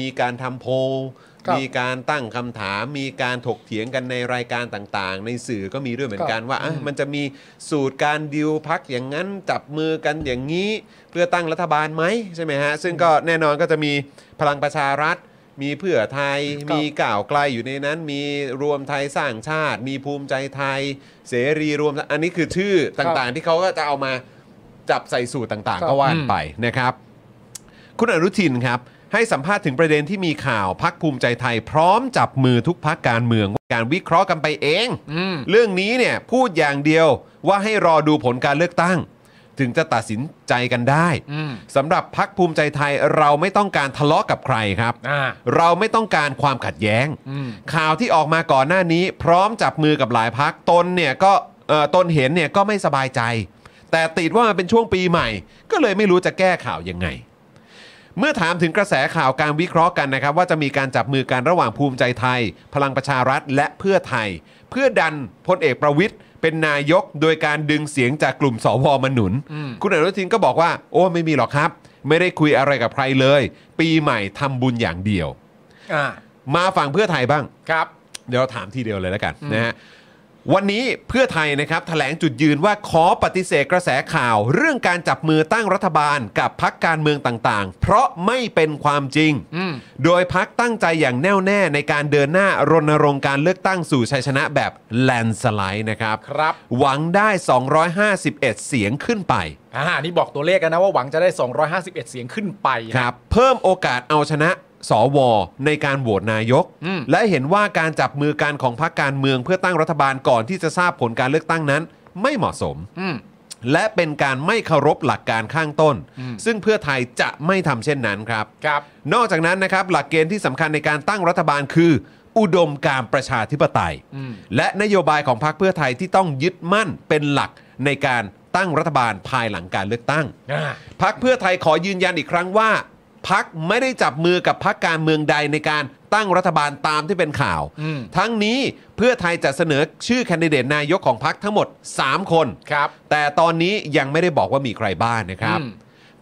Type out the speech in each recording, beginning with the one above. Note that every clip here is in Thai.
มีการทำโพลครับมีการตั้งคำถาม มีการถกเถียงกันในรายการต่างๆ ในสื่อก็มีด้วยเหมือนกันว่าอะมันจะมีสูตรการดิวพักอย่างนั้นจับมือกันอย่างนี้ เพื่อตั้งรัฐบาลไหมใช่ไหมฮะ ซึ่งก็แน่นอนก็จะมีพลังประชารัฐ มีเพื่อไทย ครับ มีก้าวไกลอยู่ในนั้น มีรวมไทยสร้างชาติ มีภูมิใจไทย เสรีรวม อันนี้คือชื่อต่างๆ ที่เขาก็จะเอามาจับใส่สูตรต่างครัๆบก็ว่านไปนะครับ คุณอนุทินครับ ให้สัมภาษณ์ถึงประเด็นที่มีข่าวพักภูมิใจไทย พร้อมจับมือทุกพักการเมืองว่าการวิเคราะห์กันไปเองอืมเรื่องนี้เนี่ยพูดอย่างเดียวว่าให้รอดูผลการเลือกตั้ง ถึงจะตัดสินใจกันได้อืมสำหรับพักภูมิใจไทยเราไม่ต้องการทะเลาะกับใครครับอ่าเราไม่ต้องการความขัดแย้งอืมข่าวที่ออกมาก่อนหน้านี้ พร้อมจับมือกับหลายพักตนเนี่ยก็เอ่อตนเห็นเนี่ยก็ไม่สบายใจ แต่ติดว่ามันเป็นช่วงปีใหม่ ก็เลยไม่รู้จะแก้ข่าวยังไง เมื่อถามถึงกระแสข่าวการวิเคราะห์กันนะครับ ว่าจะมีการจับมือกันระหว่างภูมิใจไทย พลังประชารัฐและเพื่อไทย เพื่อดันพลเอกประวิทย์เป็นนายกโดยการดึงเสียงจากกลุ่มสวมาหนุน คุณอนุทินก็บอกว่า โอ้ไม่มีหรอกครับ ไม่ได้คุยอะไรกับใครเลย ปีใหม่ทำบุญอย่างเดียว อ่า มาฝั่งเพื่อไทยบ้าง ครับ เดี๋ยวเราถามทีเดียวเลยแล้วกันนะฮะ วันนี้เพื่อไทยนะครับแถลงจุดยืนว่าขอปฏิเสธกระแสข่าว เรื่องการจับมือตั้งรัฐบาลกับพักการเมืองต่างๆ เพราะไม่เป็นความจริงอืมโดยพักตั้งใจอย่างแน่วแน่ในการเดินหน้ารณรงค์การเลือกตั้งสู่ชัยชนะแบบแลนสไลด์นะครับครับ หวังได้ 251 เสียงขึ้นไปอ่านี่บอกตัวเลขกันนะว่าหวังจะได้ 251 เสียงขึ้นไปนะครับเพิ่มโอกาสเอาชนะ สวในการโหวตนายก อืม และเห็นว่าการจับมือกันของพรรคการเมืองเพื่อตั้งรัฐบาลก่อนที่จะทราบผลการเลือกตั้งนั้น ไม่เหมาะสม อืม และเป็นการไม่เคารพหลักการข้างต้น อืม ซึ่งเพื่อไทยจะไม่ทำเช่นนั้นครับ ครับ นอกจากนั้นนะครับหลักเกณฑ์ที่สำคัญในการตั้งรัฐบาลคือ อุดมการณ์ประชาธิปไตย อืม และนโยบายของพรรคเพื่อไทยที่ต้องยึดมั่นเป็นหลักในการตั้งรัฐบาลภายหลังการเลือกตั้ง อ่า พักเพื่อไทยขอยืนยันอีกครั้งว่า พักไม่ได้จับมือกับพักการเมืองใดในการตั้งรัฐบาลตามที่เป็นข่าว อืม ทั้งนี้เพื่อไทยจะเสนอชื่อแคนดิเดตนายกของพักทั้งหมด 3 คน ครับ แต่ตอนนี้ยังไม่ได้บอกว่ามีใครบ้างนะครับ อืม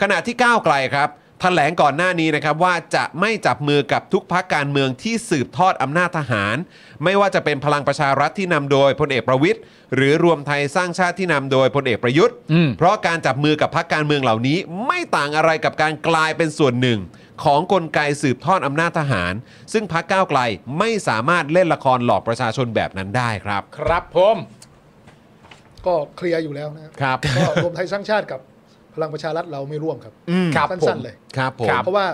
ขณะที่ก้าวไกลครับ แถลงก่อนหน้านี้นะครับว่าจะไม่จับมือกับทุกพักการเมืองที่สืบทอดอำนาจทหาร ไม่ว่าจะเป็นพลังประชารัฐที่นำโดยพลเอกประวิทย์หรือรวมไทยสร้างชาติที่นำโดยพลเอกประยุทธ์ อืม เพราะการจับมือกับพักการเมืองเหล่านี้ ไม่ต่างอะไรกับการกลายเป็นส่วนหนึ่ง ของกลไกสืบทอดอำนาจทหาร ซึ่งพักก้าวไกลไม่สามารถเล่นละครหลอกประชาชนแบบนั้นได้ครับ ครับผม ก็เคลียร์อยู่แล้วนะครับครับก็รวมไทยสร้างชาติกับ พลังประชารัฐเราไม่ร่วมครับครับผมสั้นๆเลยครับผมเพราะว่า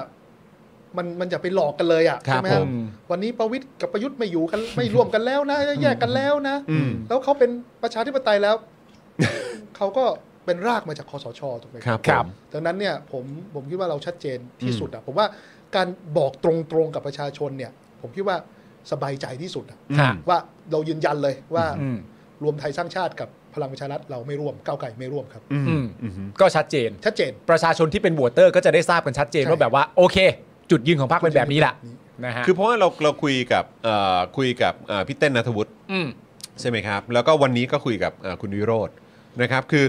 มันมันจะไปหลอกกันเลยอะครับใช่ไหมครับผมวันนี้ประวิทย์กับประยุทธ์ไม่อยู่กันไม่ร่วมกันแล้วนะแยกกันแล้วนะอืมแล้วเขาเป็นประชาธิปไตยแล้วเขาก็เป็นรากมาจากคอสชถูกไหมครับครับผมดังนั้นเนี่ยผมผมคิดว่าเราชัดเจนที่สุดอะผมว่าการบอกตรงๆกับประชาชนเนี่ย ผมคิดว่าสบายใจที่สุดอะฮะว่าเรายืนยันเลยว่าอืมรวมไทยสร้างชาติกับ พลังประชารัฐเราไม่ร่วมก้าวไกลไม่ร่วมครับอืมอืมอืมก็ชัดเจน ชัดเจน ประชาชนที่เป็นโหวตเตอร์ก็จะได้ทราบกันชัดเจนใช่ว่าแบบว่าโอเค จุดยืนของพรรคเป็นแบบนี้แหละนะฮะคือเพราะว่าเราเราคุยกับเอ่อคุยกับเอ่อพี่เต้นนัทวุฒิอืมใช่ไหมครับ แล้วก็วันนี้ก็คุยกับเอ่อคุณวิโรจน์นะครับคือ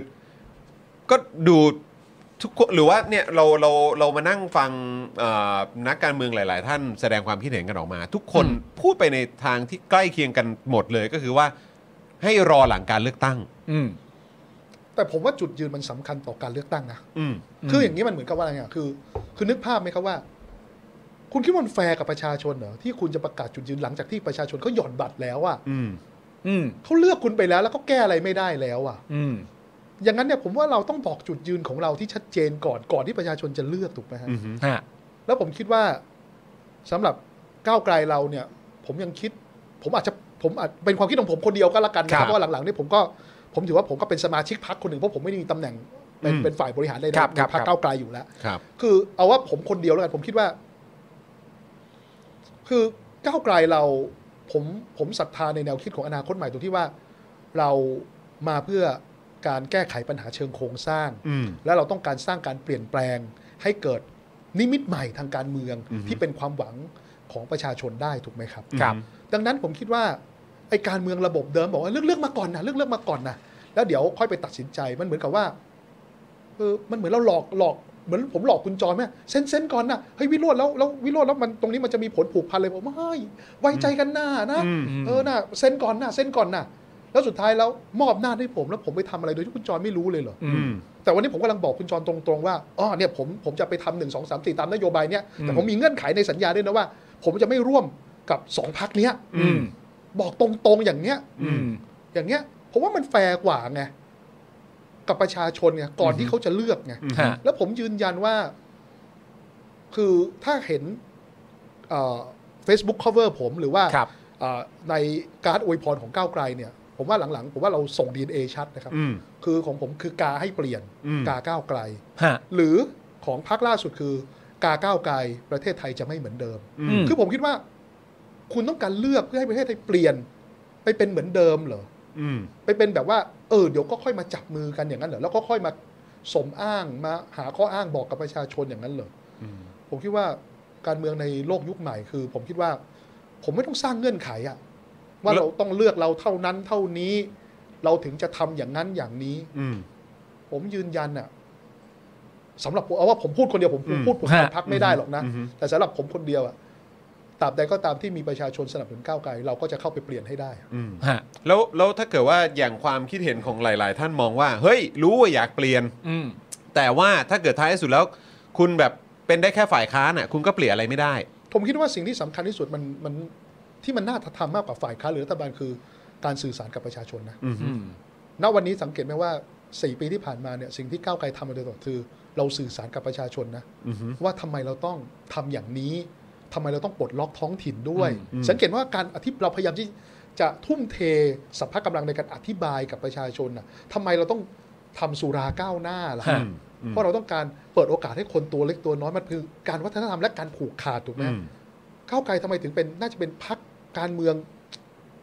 ก็ดูทุกคนหรือว่าเนี่ยเราเราเรามานั่งฟังเอ่อนักการเมืองหลาย ๆ ท่านแสดงความคิดเห็นกันออกมา ทุกคนอืมพูดไปในทางที่ใกล้เคียงกันหมดเลยก็คือว่า ให้รอหลังการเลือกตั้ง อืม แต่ผมว่าจุดยืนมันสำคัญต่อการเลือกตั้งนะอืมคืออย่างนี้มันเหมือนกับว่าอะไรอะคือ คือนึกภาพไหมครับว่า คุณคิดว่ามันแฟร์กับประชาชนเหรอที่คุณจะประกาศจุดยืนหลังจากที่ประชาชนเขาหย่อนบัตรแล้วอะอืมอืมเขาเลือกคุณไปแล้วแล้วก็แก้อะไรไม่ได้แล้วอะอืมอย่างนั้นเนี่ยผมว่าเราต้องบอกจุดยืนของเราที่ชัดเจนก่อนก่อนที่ประชาชนจะเลือกถูกไหมฮะ อืมฮะแล้วผมคิดว่าสำหรับก้าวไกลเราเนี่ย ผมยังคิด ผมอาจจะ ผมอาจเป็นความคิดของผมคนเดียวก็แล้วกันนะคครัรับบเพราะว่าหลังๆนี่ผมก็ผมถือว่าผมก็เป็นสมาชิกพรรคคนหนึ่งเพราะผมไม่ได้มีตำแหน่งเป็นอืมเป็นฝ่ายบริหารในครับในครับพรรคครับก้าวไกลอยู่แล้วครับคือเอาว่าผมคนเดียวแล้วกันผมคิดว่า คือก้าวไกลเราผมผมศรัทธาในแนวคิดของอนาคตใหม่ตรงที่ว่าเรามาเพื่อการแก้ไขปัญหาเชิงโครงสร้างอืมแล้วเราต้องการสร้างการเปลี่ยนแปลง ให้เกิดนิมิตใหม่ทางการเมืองอือฮึที่เป็นความหวังของประชาชนได้ถูกไหมครับครับ ดังนั้นผมคิดว่าไอ้การเมืองระบบเดิมบอกว่าเลือกเลือกมาก่อนนะเลือกเลือกมาก่อนนะแล้วเดี๋ยวค่อยไปตัดสินใจมันเหมือนกับว่าเออมันเหมือนเราหลอกหลอกเหมือนผมหลอกคุณจอยไหมเซ็นเซ็นก่อนนะเฮ้ยวิโรจน์แล้วแล้ววิโรจน์แล้วมันตรงนี้มันจะมีผลผูกพันเลยผมไม่ไว้ใจกันหน้านะอืมเออน่ะเซ็นก่อนนะเซ็นก่อนนะแล้วสุดท้ายแล้วมอบหน้าจให้ผมแล้วผมไปทำอะไรโดยที่คุณจอยไม่รู้เลยเหรออือืมมแต่วันนี้ผมกำลังบอกคุณจรตรงๆว่าอ๋อเนี่ยผมผมจะไปทำหนึ่งสองสามสี่ตามนโยบายเนี้ยแต่อืมผมมีเงื่อนไขในสัญญาด้วยนะว่า ผมจะไม่ร่วมกับสองพรรคเนี้ยอืม บอกตรงๆอย่างเนี้ยอืมอย่างเงี้ยผมว่ามันแฟร์กว่าไงกับประชาชนไงก่อนที่เขาจะเลือกไงอืมฮะแล้วผมยืนยันว่า คือถ้าเห็นเฟซบุ๊ก cover ผมหรือว่าครับเอ่อในการ์ดอวยพรของก้าวไกลเนี่ย ผมว่าหลังๆ ผมว่าเราส่ง DNA ชัดนะครับอืมคือของผมคือกาให้เปลี่ยนอืมกาก้าวไกลฮะหรือของพักล่าสุดคือกาก้าวไกลประเทศไทยจะไม่เหมือนเดิมอือืมมคือผมคิดว่า คุณต้องการเลือกเพื่อให้ประเทศไทยเปลี่ยน ไปเป็นเหมือนเดิมเหรออืมไปเป็นแบบว่า เออเดี๋ยวก็ค่อยมาจับมือกันอย่างนั้นเหรอแล้วก็ค่อยมาสมอ้างมาหาข้ออ้างบอกกับประชาชนอย่างนั้นเหรออืมผมคิดว่าการเมืองในโลกยุคใหม่คือ ผมคิดว่า ผมไม่ต้องสร้างเงื่อนไขอะว่าเราต้องเลือกเราเท่านั้นเท่านี้ เราถึงจะทำอย่างนั้นอย่างนี้ อืม ผมยืนยันอะสำหรับผมเอาว่าผมพูดคนเดียวผมอืมพูดผมฮะ พักไม่ได้หรอกนะ อืม แต่สำหรับผมคนเดียวอะ ตราบใดก็ตามที่มีประชาชนสนับสนุนก้าวไกลเราก็จะเข้าไปเปลี่ยนให้ได้อืมฮะ แล้วแล้วถ้าเกิดว่าอย่างความคิดเห็นของหลาย ๆ ท่านมองว่า เฮ้ย รู้ว่าอยากเปลี่ยน อืม แต่ว่าถ้าเกิดท้ายสุดแล้ว คุณแบบเป็นได้แค่ฝ่ายค้านอะ คุณก็เปลี่ยนอะไรไม่ได้ ผมคิดว่าสิ่งที่สำคัญที่สุดมันมันที่มันน่าทำมากกว่าฝ่ายค้านหรือรัฐบาลคือการสื่อสารกับประชาชนนะ อืมอืมณวันนี้สังเกตไหมว่าสี่ปีที่ผ่านมาเนี่ยสิ่งที่ก้าวไกลทำมาโดยตลอดคือ เราสื่อสารกับประชาชนนะอืมว่าทำไมเราต้องทำอย่างนี้ ทำไมเราต้องปลดล็อกท้องถิ่นด้วยอืมสังเกตว่าการอธิบเราพยายามที่จะทุ่มเทสัพพะกำลังในการอธิบายกับประชาชนนะทำไมเราต้องทำสุราก้าวหน้าล่ะฮะเพราะเราต้องการเปิดโอกาสให้คนตัวเล็กตัวน้อยมันคือการวัฒนธรรมและการผูกขาดถูกไหมอืมก้าวไกลทำไมถึงเป็นน่าจะเป็นพักการเมือง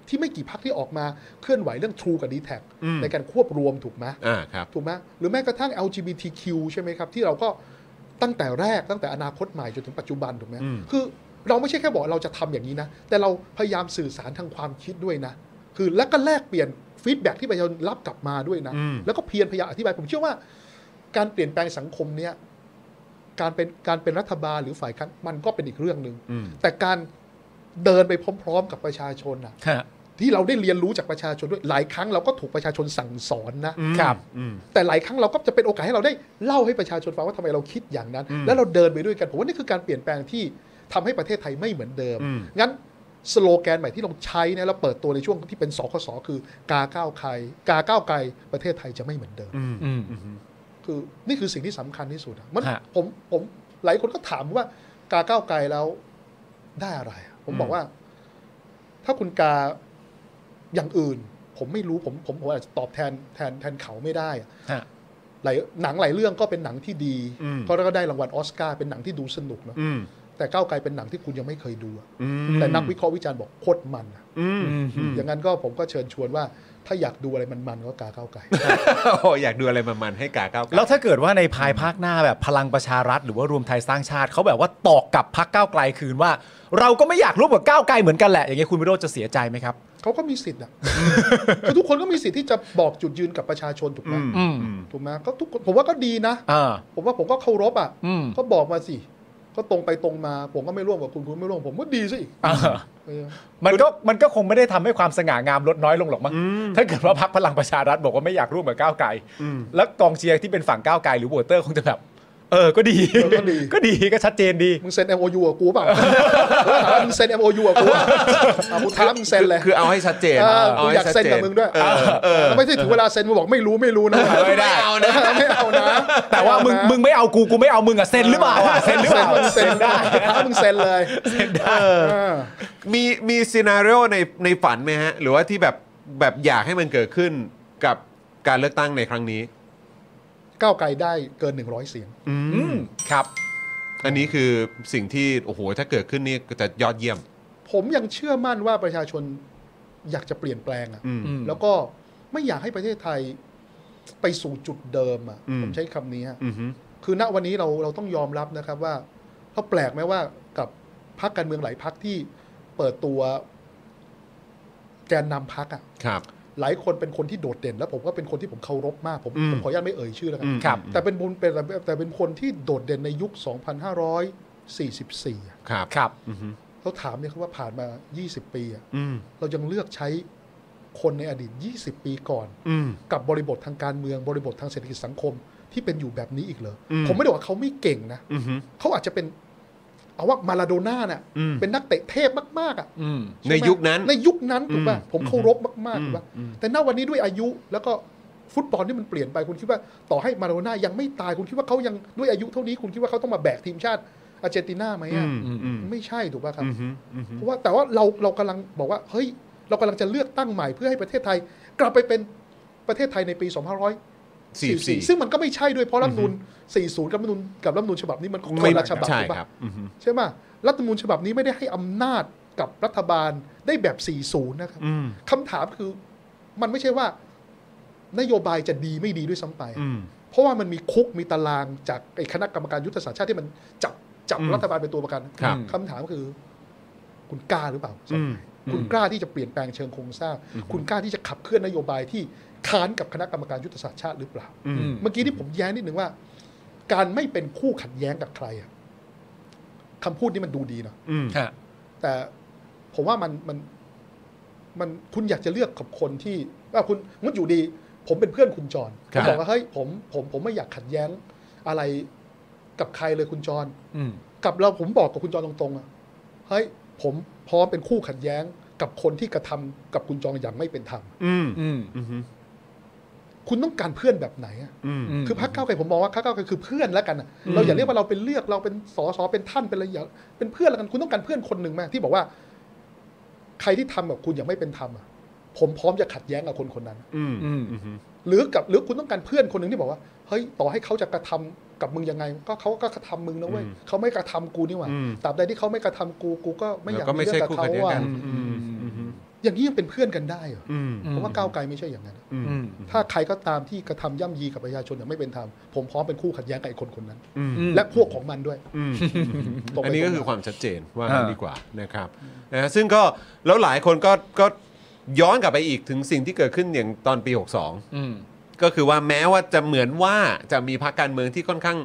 ที่ไม่กี่พักที่ออกมาเคลื่อนไหวเรื่อง True กับ d t แทอืมในการควบรวมถูกไหมอ่าครับถูกไหมหรือแม้กระทั่ง LGBTQ ใช่ไหมครับ ที่เราก็ ตั้งแต่แรกตั้งแต่อนาคตใหม่จนถึงปัจจุบันถูกไหมอืมคือเราไม่ใช่แค่บอกเราจะทำอย่างนี้นะ แต่เราพยายามสื่อสารทางความคิดด้วยนะ คือแล้วก็แลกเปลี่ยนฟีดแบ็ที่ประชาชนรับกลับมาด้วยนะอืมแล้วก็เพียรพยายามอธิบาย ผมเชื่อว่า การเปลี่ยนแปลงสังคมเนี้ยการเป็นการเป็นรัฐบาลหรือฝ่ายค้านมันก็เป็นอีกเรื่องหนึ่งอืมแต่การเดินไปพร้อม ๆ กับประชาชนน่ะฮะ ที่เราได้เรียนรู้จากประชาชนด้วยหลายครั้งเราก็ถูกประชาชนสั่งสอนนะครับอืมแต่หลายครั้งเราก็จะเป็นโอกาสให้เราได้เล่าให้ประชาชนฟังว่าทำไมเราคิดอย่างนั้นอืมแล้วเราเดินไปด้วยกันผมว่านี่คือการเปลี่ยนแปลงที่ทำให้ประเทศไทยไม่เหมือนเดิมอืมงั้นสโลแกนใหม่ที่เราใช้เนี่ยเราเปิดตัวในช่วงที่เป็นสคสคือกาก้าวไกลกาก้าวไกลประเทศไทยจะไม่เหมือนเดิมอืมอืมอืมคือนี่คือสิ่งที่สำคัญที่สุดอะมันฮะผมผมหลายคนก็ถามว่ากาก้าวไกลแล้วได้อะไรอะผมบอกว่า ถ้าคุณกา อย่างอื่น ผมไม่รู้ผมผมผมอาจจะตอบแทนแทนแทนเขาไม่ได้อะฮะหลายหนังหลายเรื่องก็เป็นหนังที่ดีอืมก็ก็ได้รางวัลออสการ์เป็นหนังที่ดูสนุกเนอะอืมแต่ก้าวไกลเป็นหนังที่คุณยังไม่เคยดูอะอืมแต่นักวิเคราะห์วิจารณ์บอกโคตรมันอะอืมอืมอย่างนั้นก็ผมก็เชิญชวนว่าถ้าอยากดูอะไรมันๆก็กาก้าวไกลโอ้อยากดูอะไรมันๆให้กาก้าวไกลแล้วถ้าเกิดว่าในภายภาคหน้าแบบพลังประชารัฐหรือว่ารวมไทยสร้างชาติเขาแบบว่าตอกกับพักก้าวไกลคืนว่า เราก็ไม่อยากร่วมกับก้าวไกลเหมือนกันแหละอย่างเงี้ยคุณวิโรจน์จะเสียใจไหมครับ เขาก็มีสิทธิ์อะคือทุกคนก็มีสิทธิ์ที่จะบอกจุดยืนกับประชาชนถูกไหมอืมอืมอืมถูกไหมก็ทุกคนผมว่าก็ดีนะอ่าผมว่าผมก็เคารพอะอืมก็บอกมาสิก็ตรงไปตรงมา ผมก็ไม่ร่วมกับคุณคุณไม่ร่วมผมก็ดีซะอีกอ่าเออมันก็มันก็คงไม่ได้ทำให้ความสง่างามลดน้อยลงหรอกมั้งอืมถ้าเกิดว่าพรรคพลังประชารัฐบอกว่าไม่อยากร่วมกับก้าวไกลอืมแล้วกองเชียร์ที่เป็นฝั่งก้าวไกลหรือโหวตเตอร์คงจะแบบ เออ ก็ดีเออก็ดี ก็ดี ก็ชัดเจนดี มึงเซ็น MOU กับกูเปล่าแล้วถามว่ามึงเซ็น MOU กับกูอะอะกูท้ามึงเซ็นเลย คือเอาให้ชัดเจนเออเอาให้ชัดเจน กูอยากเซ็นกับมึงด้วยเออเออไม่ใช่ถึงเวลาเซ็นมึงบอกไม่รู้ไม่รู้นะ ไม่ได้เอานะ ไม่เอานะ แต่ว่ามึงมึงไม่เอากูกูไม่เอามึงอะเซ็นหรือเปล่าอะเซ็นหรือเปล่ามึงเซ็นได้ท้ามึงเซ็นเลยเซ็นได้มีมีซีนารีโอในในฝันไหมฮะ หรือว่าที่แบบแบบอยากให้มันเกิดขึ้นกับการเลือกตั้งในครั้งนี้ ก้าวไกลได้เกิน 100 เสียง อือืมมครับ อันนี้คือสิ่งที่โอ้โหถ้าเกิดขึ้นนี่ก็จะยอดเยี่ยม ผมยังเชื่อมั่นว่าประชาชนอยากจะเปลี่ยนแปลงอะอืมอืม แล้วก็ไม่อยากให้ประเทศไทยไปสู่จุดเดิมอะอืม ผมใช้คำนี้อะอือฮึ คือณวันนี้เราเราต้องยอมรับนะครับว่าเขาแปลกไหมว่ากับพรรคการเมืองหลายพรรคที่เปิดตัวแกนนำพรรคอะครับ หลายคนเป็นคนที่โดดเด่น แล้วผมก็เป็นคนที่ผมเคารพมากผมอืมผมขออนุญาตไม่เอ่ยชื่อแล้วกัอืนมครับ แต่เป็นบุญเป็นแต่เป็นคนที่โดดเด่นในยุค 2544อะครับครับอือฮึเราถามเนี่ยครับว่าผ่านมา 20 ปีอะอืมเรายังเลือกใช้คนในอดีต 20 ปีก่อนอืมกับบริบททางการเมืองบริบททางเศรษฐกิจสังคมที่เป็นอยู่แบบนี้อีกเหรออมผมไม่ได้บอกว่าเขาไม่เก่งนะอือฮึเขาอาจจะเป็น เอาว่ามาลาโดน่าเนี่ยเป็นนักเตะเทพมากๆอะในยุคนั้นในยุคนั้นถูกป่ะผมเคารพมากๆถูกป่ะแต่ณวันนี้ด้วยอายุแล้วก็ฟุตบอลที่มันเปลี่ยนไปคุณคิดว่าต่อให้มาโดน่ายังไม่ตายคุณคิดว่าเขายังด้วยอายุเท่านี้คุณคิดว่าเขาต้องมาแบกทีมชาติอาร์เจนตินาไหมอะไม่ใช่ถูกป่ะครับเพราะว่าแต่ว่าเราเรากำลังบอกว่าเฮ้ยเรากำลังจะเลือกตั้งใหม่เพื่อให้ประเทศไทย กลับไปเป็นประเทศไทยในปี 2 5 44 ซึ่งมันก็ไม่ใช่ด้วยเพราะรัฐมนุน40 กับรัฐมนุนกับรัฐมนุนฉบับนี้มันคนละฉบับใช่ครัใช่ไหมรัฐมนุนฉบับนี้ไม่ได้ให้อำนาจกับรัฐบาลได้แบบ 40 นะครับคำถามคือมันไม่ใช่ว่านโยบายจะดีไม่ดีด้วยซ้ำไป เพราะว่ามันมีคุกมีตารางจากไอ้คณะกรรมการยุทธศาสตร์ชาติที่มันจับจับรัฐบาลเป็นตัวประกันคำถามคือ คุณกล้าหรือเปล่า คุณกล้าที่จะเปลี่ยนแปลงเชิงโครงสร้าง คุณกล้าที่จะขับเคลื่อนนโยบายที่ ค้านกับคณะกรรมการยุทธศาสตร์ชาติหรือเปล่าอืมเมื่อกี้ที่ผมแย้งนิดนึงว่า การไม่เป็นคู่ขัดแย้งกับใครอะคำพูดนี้มันดูดีเนาะอืมฮะแต่ผมว่ามันมันมันคุณอยากจะเลือกกับคนที่ว่าคุณมุดอยู่ดี ผมเป็นเพื่อนคุณจรคผรับมบอกว่าเฮ้ยผมผมผมไม่อยากขัดแย้งอะไรกับใครเลยคุณจรอืมกับเราผมบอกกับคุณจรตรงๆอะเฮ้ยผมพร้อมเป็นคู่ขัดแย้งกับคนที่กระทำกับคุณจรอย่างไม่เป็นธรรมอืมอืมอืม คุณต้องการเพื่อนแบบไหนอะอืมมคือพรรคก้าวไกลผมมองว่าพรรคก้าวไกลคือเพื่อนแล้วกันอะเราอย่าเรียกว่าเราเป็นเลือกเราเป็นสอสอเป็นท่านเป็นอะไรอย่างเป็นเพื่อนแล้วกันคุณต้องการเพื่อนคนหนึ่งไหมที่บอกว่า ใครที่ทำกับคุณอย่างไม่เป็นธรรมอะผมพร้อมจะขัดแย้งกับคนคนนั้นอืมอืมอืมหรือกับหรือคุณต้องการเพื่อนคนหนึ่งที่บอกว่าเฮ้ยต่อให้เขาจะกระทำกับมึงยังไง ก็เขาก็กระทำมึงนะเว้ยอืมเขาไม่กระทำกูนี่หว่าอืมตราบใดที่เขาไม่กระทำกูกูก็ไม่อยากแล้วก็ไม่มีเรื่องใช่กับคู่เขาขัดแย้งกั อะนอืมอืมอย่างนี้ยังเป็นเพื่อนกันได้เหรออืมเพราะว่าก้าวไกลไม่ใช่อย่างนั้นอืมอืมถ้าใครก็ตามที่กระทำย่ำยีกับประชาชนอย่างไม่เป็นธรรมผมพร้อมเป็นคู่ขัดแย้งกับไอ้คนคนนั้นอืมอืมและพวกของมันด้วยอืมตรงไปอันนี้ก็ตรงมาคือความชัดเจนว่าอ่างั้นดีกว่านะครับนะฮะซึ่งก็แล้วหลายคนก็ก็ย้อนกลับไปอีกถึงสิ่งที่เกิดขึ้นอย่างตอนปี 62อืมก็คือว่าแม้ว่าจะเหมือนว่าจะมีพรรคการเมืองที่ค่อนข้าง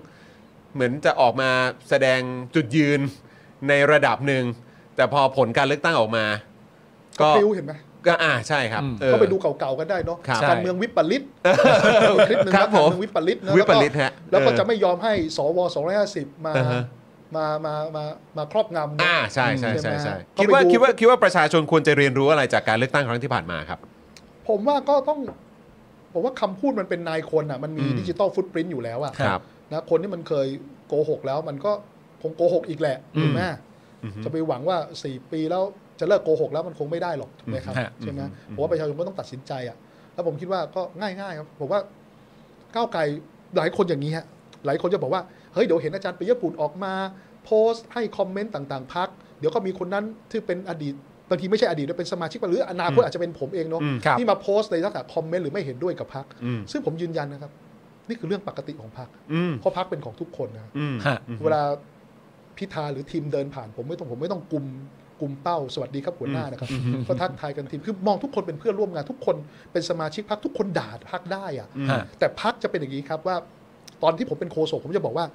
เหมือนจะออกมาแสดงจุดยืนในระดับหนึ่งแต่พอผลการเลือกตั้งออกมา ก็ก็พริ้วเห็นไหมก็อ่าใช่ครับอืมเออก็ไปดูเก่าๆกันได้เนาะครับการเมืองวิปริตคลิปหนึ่งครับนะการผมเมืองวิปริตนะวิแล้วปก็ริตฮะแล้วก็เออจะไม่ยอมให้สว250 มาอ่าฮะมามามามาครอบงำนะอ่าใช่ใช่ใช่ใช่ใช่ไหมคิดว่าก็ไปดูคิดว่าคิดว่าประชาชนควรจะเรียนรู้อะไรจากการเลือกตั้งครั้งที่ผ่านมาครับ ผมว่าก็ต้อง ผมว่าคำพูดมันเป็นนายคนอะ มันมีอืมดิจิตอลฟุตปรินต์อยู่แล้วอะครับนะคนที่มันเคยโกหกแล้วมันก็คงโกหกอีกแหละอืมถูกไหมอือฮึจะไปหวังว่า4ปีแล้ว จะเลิกโกหกแล้วมันคงไม่ได้หรอกถูกไหมครับฮะใช่ไหมอืมผมว่าประชาชนก็ต้องตัดสินใจอะแล้วผมคิดว่าก็ง่ายๆครับผมว่าก้าวไกลหลายคนอย่างนี้ฮะหลายคนจะบอกว่าเฮ้ยเดี๋ยวเห็นอาจารย์ปิยบุตรออกมา โพสต์ให้คอมเมนต์ต่างๆ พัก เดี๋ยวก็มีคนนั้นที่เป็นอดีตบางทีไม่ใช่อดีตด้วยเป็นสมาชิกหรืออนาคตอาจจะเป็นผมเองเนาะอืมครับที่มาโพสต์ในลักษณะคอมเมนต์หรือไม่เห็นด้วยกับพักอืมซึ่งผมยืนยันนะครับ นี่คือเรื่องปกติของพักอืมเพราะพักเป็นของทุกคนนะอืมฮะเวลาพิธาหรือทีมเดินผ่านผมไม่ต้องผมไม่ต้องกุม กุมเป้าสวัสดีครับหัวหน้านะครับก็ทักทายกันทีมคือมองทุกคนเป็นเพื่อนร่วมงานทุกคนเป็นสมาชิกพักทุกคนด่าพักได้อะอืมฮะแต่พักจะเป็นอย่างนี้ครับว่าตอนที่ผมเป็นโฆษกผมจะบอกว่า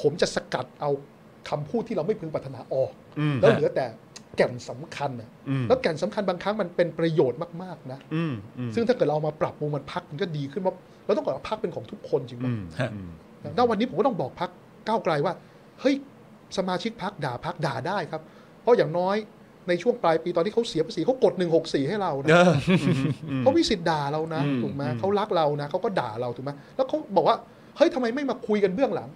ผมจะสกัดเอาคำพูดที่เราไม่พึงปรารถนาออกอืมแล้วเหลือแต่แก่นสำคัญน่ะอืมแล้วแก่นสำคัญบางครั้งมันเป็นประโยชน์มากๆนะอืมอืมซึ่งถ้าเกิดเราเอามาปรับปรุงมันพักมันก็ดีขึ้นเพราะเราต้องบอกว่าพักเป็นของทุกคนจริงไหมอืมฮะอืมณวันนี้ผมก็ต้องบอกพักก้าวไกลว่าเฮ้ยสมาชิกพักด่าพักด่าได้ครับ เพราะอย่างน้อยในช่วงปลายปีตอนที่เขาเสียภาษีเขากด 164 ให้เราเอนะออืมอืมเขามีสิทธิ์ด่าเรานะอืมถูกไหมอืมเขารักเรานะเขาก็ด่าเราถูกไหมแล้วเขาบอกว่าเฮ้ยทำไมไม่มาคุยกันเบื้องหลัง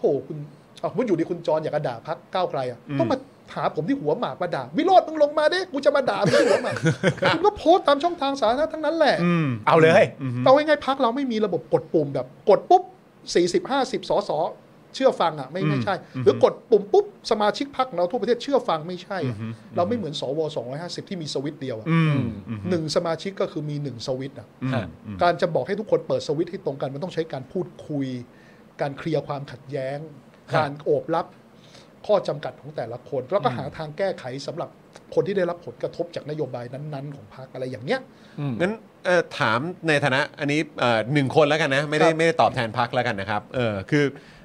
โหคุณอะผมอยู่ดีคุณจรอยากจะด่าพักก้าวไกลอะต้องมาหาผมที่หัวหมากมาด่าวิโรจน์มึงลงมาดิกูจะมาด่ามึงที่หัวหมากคุณก็โพสต์ตามช่องทางสาธารณะทั้งนั้นแหละอืมเอาเลยอืมเอาง่ายๆพักเราไม่มีระบบกดปุ่มแบบ กดปุ๊บ40 50สส เชื่อฟังอะไม่ไม่ใช่ หรือกดปุ่มปุ๊บสมาชิกพักเราทั่วประเทศเชื่อฟังไม่ใช่อะเราไม่เหมือนสว250 ที่มีสวิตช์เดียวอะอืมอืมหนึ่งสมาชิกก็คือมีหนึ่งสวิตช์อะอืมฮะอืมการจะบอกให้ทุกคนเปิดสวิตช์ให้ตรงกันมันต้องใช้การพูดคุย การเคลียร์ความขัดแย้งฮะการโอบรับข้อจำกัดของแต่ละคน แล้วก็หาทางแก้ไขสำหรับ คนที่ได้รับผลกระทบจากนโยบายนั้นๆ ของพรรคอะไรอย่างเนี้ยอืมงั้นเอ่อถามในฐานะอันนี้เอ่อหนึ่งคนแล้วกันนะไม่ได้ครับ ไม่ได้ตอบแทนพักแล้วกันนะครับเออคือ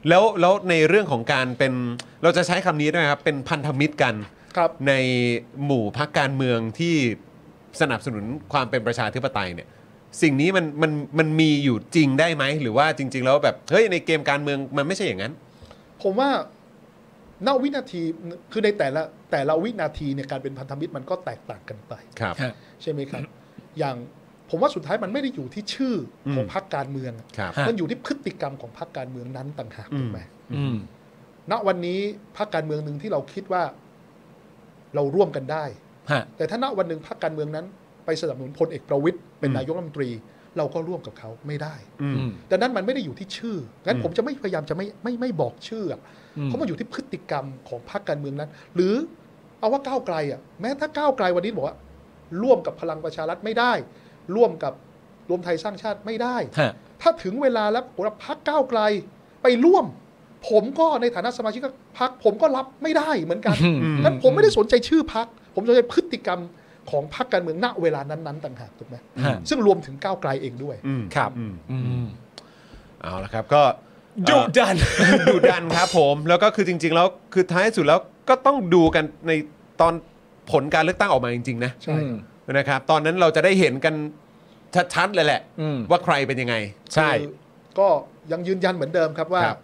แล้วแล้วในเรื่องของการเป็นเราจะใช้คำนี้ด้วยครับเป็นพันธมิตรกันครับ ในหมู่พักการเมืองที่สนับสนุนความเป็นประชาธิปไตยเนี่ยสิ่งนี้มันมันมันมีอยู่จริงได้ไหมหรือว่าจริง ๆ แล้วแบบเฮ้ยในเกมการเมืองมันไม่ใช่อย่างนั้น ผมว่า ณวินาทีคือในแต่ละแต่ละวินาทีเนี่ยการเป็นพันธมิตรมันก็แตกต่างกันไปครับฮะใช่ไหมครับ อย่างผมว่าสุดท้ายมันไม่ได้อยู่ที่ชื่ออมของพรรคการเมืองอะครับฮะมันอยู่ที่พฤติกรรมของพรรคการเมืองนั้นต่างหากอืมถูกไหมอืมณวันนี้พรรคการเมืองหนึ่งที่เราคิดว่าเราร่วมกันได้ฮะแต่ถ้าณวันหนึ่งพรรคการเมืองนั้น ไปสนับสนุนพลเอกประวิตยเป็นอืมนายกรัฐมนตรี เราก็ร่วมกับเขาไม่ได้อืมอืมดังนั้นมันไม่ได้อยู่ที่ชื่องั้นอืมผมจะไม่พยายามจะไม่ไม่ไม่บอกชื่ออะอืม เพราะมันอยู่ที่พฤติกรรมของพรรคการเมืองนั้น หรือเอาว่าก้าวไกลอะแม้ถ้าก้าวไกลวันนี้บอกว่าร่วมกับพลังประชารัฐไม่ได้ ร่วมกับรวมไทยสร้างชาติไม่ได้ฮะถ้าถึงเวลาแล้วผมว่าพรรคก้าวไกลไปร่วม ผมก็ในฐานะสมาชิกพรรคผมก็รับไม่ได้เหมือนกันอืมนั้นผมไม่ได้สนใจชื่อพรรคผมสนใจพฤติกรรมของพรรคการเมืองณเวลานั้นๆต่างหากถูกไหมฮะซึ่งรวมถึงก้าวไกลเองด้วยอืมครับอืมอืมเอาละครับก็ ดุดัน ดุดันครับผมแล้วก็คือจริง ๆ แล้วคือท้ายสุดแล้วก็ต้องดูกันในตอนผลการเลือกตั้งออกมาจริง ๆ นะใช่นะครับ ตอนนั้นเราจะได้เห็นกันชัดๆเลยแหละอืมว่าใครเป็นยังไง ใช่คือก็ยังยืนยันเหมือนเดิมครับว่าครับ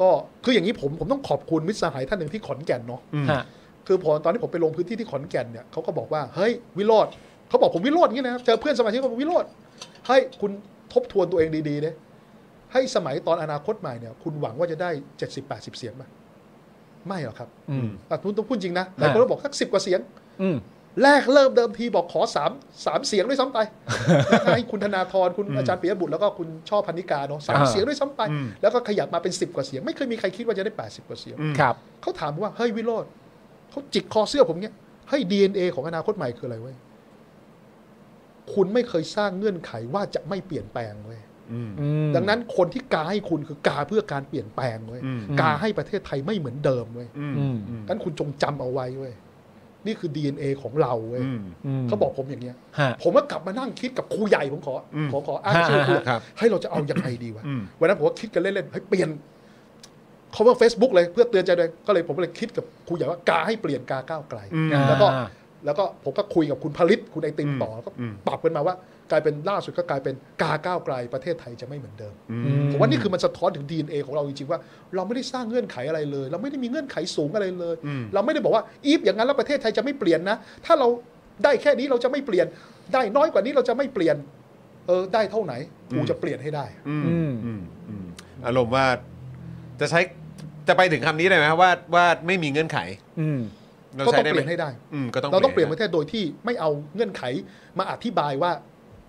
ก็คืออย่างนี้ผมผมต้องขอบคุณมิตรสหายท่านหนึ่งที่ขอนแก่นเนาะอืมฮะคือพอตอนที่ผมไปลงพื้นที่ที่ขอนแก่นเนี่ยเขาก็บอกว่าเฮ้ยวิโรธเขาบอกผมวิโรธอย่างนี้นะครับเจอเพื่อนสมาชิกก็บอกวิโรธให้คุณทบทวนตัวเองดีๆเนี่ย ให้สมัยตอนอนาคตใหม่เนี่ยคุณหวังว่าจะได้ 70-80 เสียงไหมไม่หรอกครับอืมอะคุณต้องพูดจริงนะหลายคนก็บอกสักสิบกว่าเสียง อืม แรกเริ่มเดิมทีบอกขอสามสามเสียงด้วยซ้ำไป ให้คุณธนาธรคุณอาจารย์ปิยบุตรแล้วก็คุณช่อพันนิกาเนาะสามอ่า เสียงด้วยซ้ำไป อืม แล้วก็ขยับมาเป็นสิบกว่าเสียง ไม่เคยมีใครคิดว่าจะได้แปดสิบกว่าเสียง อืมครับ เขาถามว่า เฮ้ยวิโรธเขาจิกคอเสื้อผมเนี้ยเฮ้ย DNA ของอนาคตใหม่คืออะไรเว้ย คุณไม่เคยสร้างเงื่อนไขว่าจะไม่เปลี่ยนแปลงเว้ยอืมอืม ดังนั้นคนที่กาให้คุณคือกาเพื่อการเปลี่ยนแปลงเว้ยอืมกาให้ประเทศไทยไม่เหมือนเดิมเว้ยอืมอืมอืมงั้นคุณจงจำเอาไว้เว้ยนี่คือ DNA ของเราเว้ยอืมมเขาบอกผมอย่างเนี้ยฮะผมก็กลับมานั่งคิดกับครูใหญ่ผมขออมขอขออ้างฮะชื่อครูครับให้เราจะเอายังไงดีวะอืมวันนั้นผมก็คิดกันเล่นๆเฮ้ยเปลี่ยนเขาว่า Facebook เลยเพื่อเตือนใจเลยก็เลยผมก็เลยคิดกับครูใหญ่ว่ากาให้เปลี่ยนกาก้าวไกลอืมแล้วก็อ่า แล้วก็ผมก็คุยกับคุณผลิตคุณไอติมต่อแล้วก็อืมปรับกันมาว่า กลายเป็นล่าสุดก็กลายเป็นกาก้าวไกลประเทศไทยจะไม่เหมือนเดิมอือืมผมว่านี่คือมันสะท้อนถึง DNA ของเราจริงๆว่า เราไม่ได้สร้างเงื่อนไขอะไรเลย เราไม่ได้มีเงื่อนไขสูงอะไรเลยอืมเราไม่ได้บอกว่าอีฟอย่างนั้นแล้วประเทศไทยจะไม่เปลี่ยนนะ ถ้าเราได้แค่นี้เราจะไม่เปลี่ยน ได้น้อยกว่านี้เราจะไม่เปลี่ยน เออได้เท่าไหนกูจะเปลี่ยนให้ได้อืมอืมอืมอืมอารมณ์ว่าจะใช้จะไปถึงคำนี้ได้ไหมว่าว่าไม่มีเงื่อนไข อืมเรา ก็ใช้ต้องได้เปไหมลี่ยนให้ได้อืมก็ต้องเราต้องเปลี่ยนปให้ระเทศโดยที่ไม่เอาเงื่อนไขมาอธิบายว่า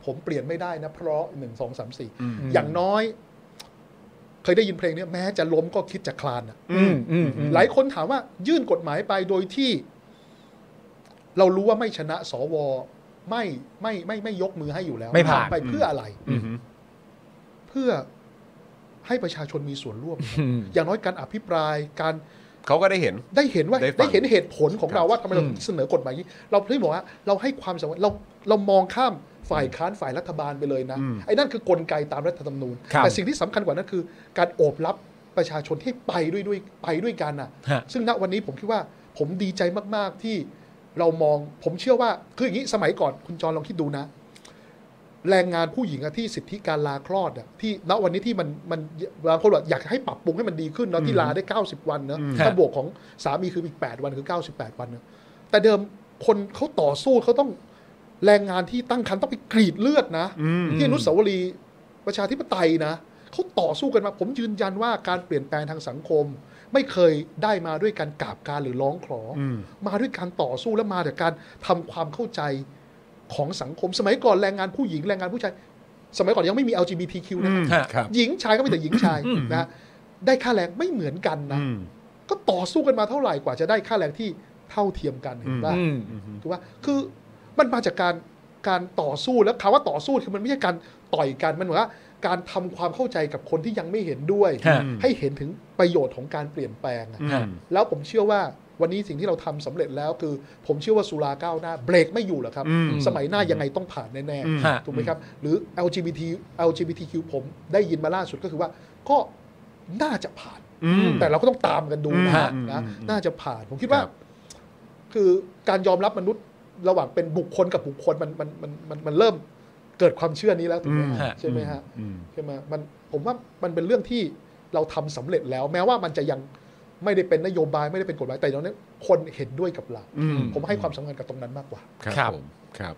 ผมเปลี่ยนไม่ได้นะ เพราะหนึ่งสองสามสี่อืมอย่างน้อย เคยได้ยินเพลงเนี้ยแม้จะล้มก็คิดจะคลานอะอืมอืมอืมหลายคนถามว่ายื่นกฎหมายไปโดยที่ เรารู้ว่าไม่ชนะสวไม่ไม่ไม่ไม่ยกมือให้อยู่แล้ว ไม่ผ่านไปเพื่ออะไรอืมเพื่อให้ประชาชนมีส่วนร่วมอืมอย่างน้อยการอภิปรายการ เขาก็ได้เห็น ได้เห็นว่าได้ฟังได้เห็นเหตุผลของเราครับว่าทำไมเราอืมถึงเสนอกฎหมายนี้เราเพิ่งบอกว่าเราให้ความสำคัญเราเรามองข้ามฝ่ายค้านฝ่ายรัฐบาลไปเลยนะอืมไอ้นั่นคือกลไกตามรัฐธรรมนูญ ครับแต่สิ่งที่สำคัญกว่านั้นคือ การโอบรับประชาชนที่ไปด้วยด้วยไปด้วยกันน่ะฮะ ซึ่งณวันนี้ผมคิดว่าผมดีใจมากๆที่เรามองผมเชื่อว่าคืออย่างนี้สมัยก่อนคุณจรลองคิดดูนะ แรงงานผู้หญิงอะที่สิทธิการลาคลอดอะที่ณวันนี้ที่มันมันบางคนบอกอยากให้ปรับปรุงให้มันดีขึ้นเนาะที่ลาได้ 90 วันเนาะอืมถ้าบวกของสามีคืออีก 8 วันคือ 98 วันเนาะแต่เดิมคนเขาต่อสู้เขาต้องแรงงานที่ตั้งครรภ์ต้องไปกรีดเลือดนะอืมที่อนุสาวรีย์ประชาธิปไตยนะเขาต่อสู้กันมา ผมยืนยันว่าการเปลี่ยนแปลงทางสังคม ไม่เคยได้มาด้วยการกราบการหรือร้องขอออืมมาด้วยการต่อสู้และมาจากการทำความเข้าใจ ของสังคม สมัยก่อนแรงงานผู้หญิงแรงงานผู้ชาย สมัยก่อนยังไม่มี LGBTQ นะอืมฮะครับหญิงชายก็มีแต่หญิงชายอืมนะได้ค่าแรงไม่เหมือนกันนะอืมก็ต่อสู้กันมาเท่าไหร่กว่าจะได้ค่าแรงที่เท่าเทียมกันเห็นป่ะอืมถูกป่ะคือมันมาจากการการต่อสู้แล้วคำว่าต่อสู้คือมันไม่ใช่การต่อยกันมันเหมือนว่าการทำความเข้าใจกับคนที่ยังไม่เห็นด้วยฮะให้เห็นถึงประโยชน์ของการเปลี่ยนแปลงอะอืมแล้วผมเชื่อว่า วันนี้สิ่งที่เราทำสำเร็จแล้วคือ ผมเชื่อว่าสุราก้าวหน้าเบรกไม่อยู่หรอกครับอืมสมัยหน้ายังไงต้องผ่านแน่อืมฮะๆถูกไหมครับ หรือ LGBT LGBTQ ผมได้ยินมาล่าสุดก็คือว่าก็น่าจะผ่านอืมแต่เราก็ต้องตามกันดูนะอืมนะอืมน่าจะผ่านผมคิดว่าครับคือการยอมรับมนุษย์ระหว่างเป็นบุคคลกับบุคคลมันมันมันมันมันเริ่มเกิดความเชื่อนี้แล้วถูกไหมอืมฮะใช่ไหมฮะอืมใช่ไหมมันผมว่ามันเป็นเรื่องที่เราทำสำเร็จแล้ว แม้ว่ามันจะยัง ไม่ได้เป็นนโยบายไม่ได้เป็นกฎหมายแต่ตอนนี้คนเห็นด้วยกับเราอืมผมให้ความสำคัญกับตรงนั้นมากกว่า ครับครับผมครับ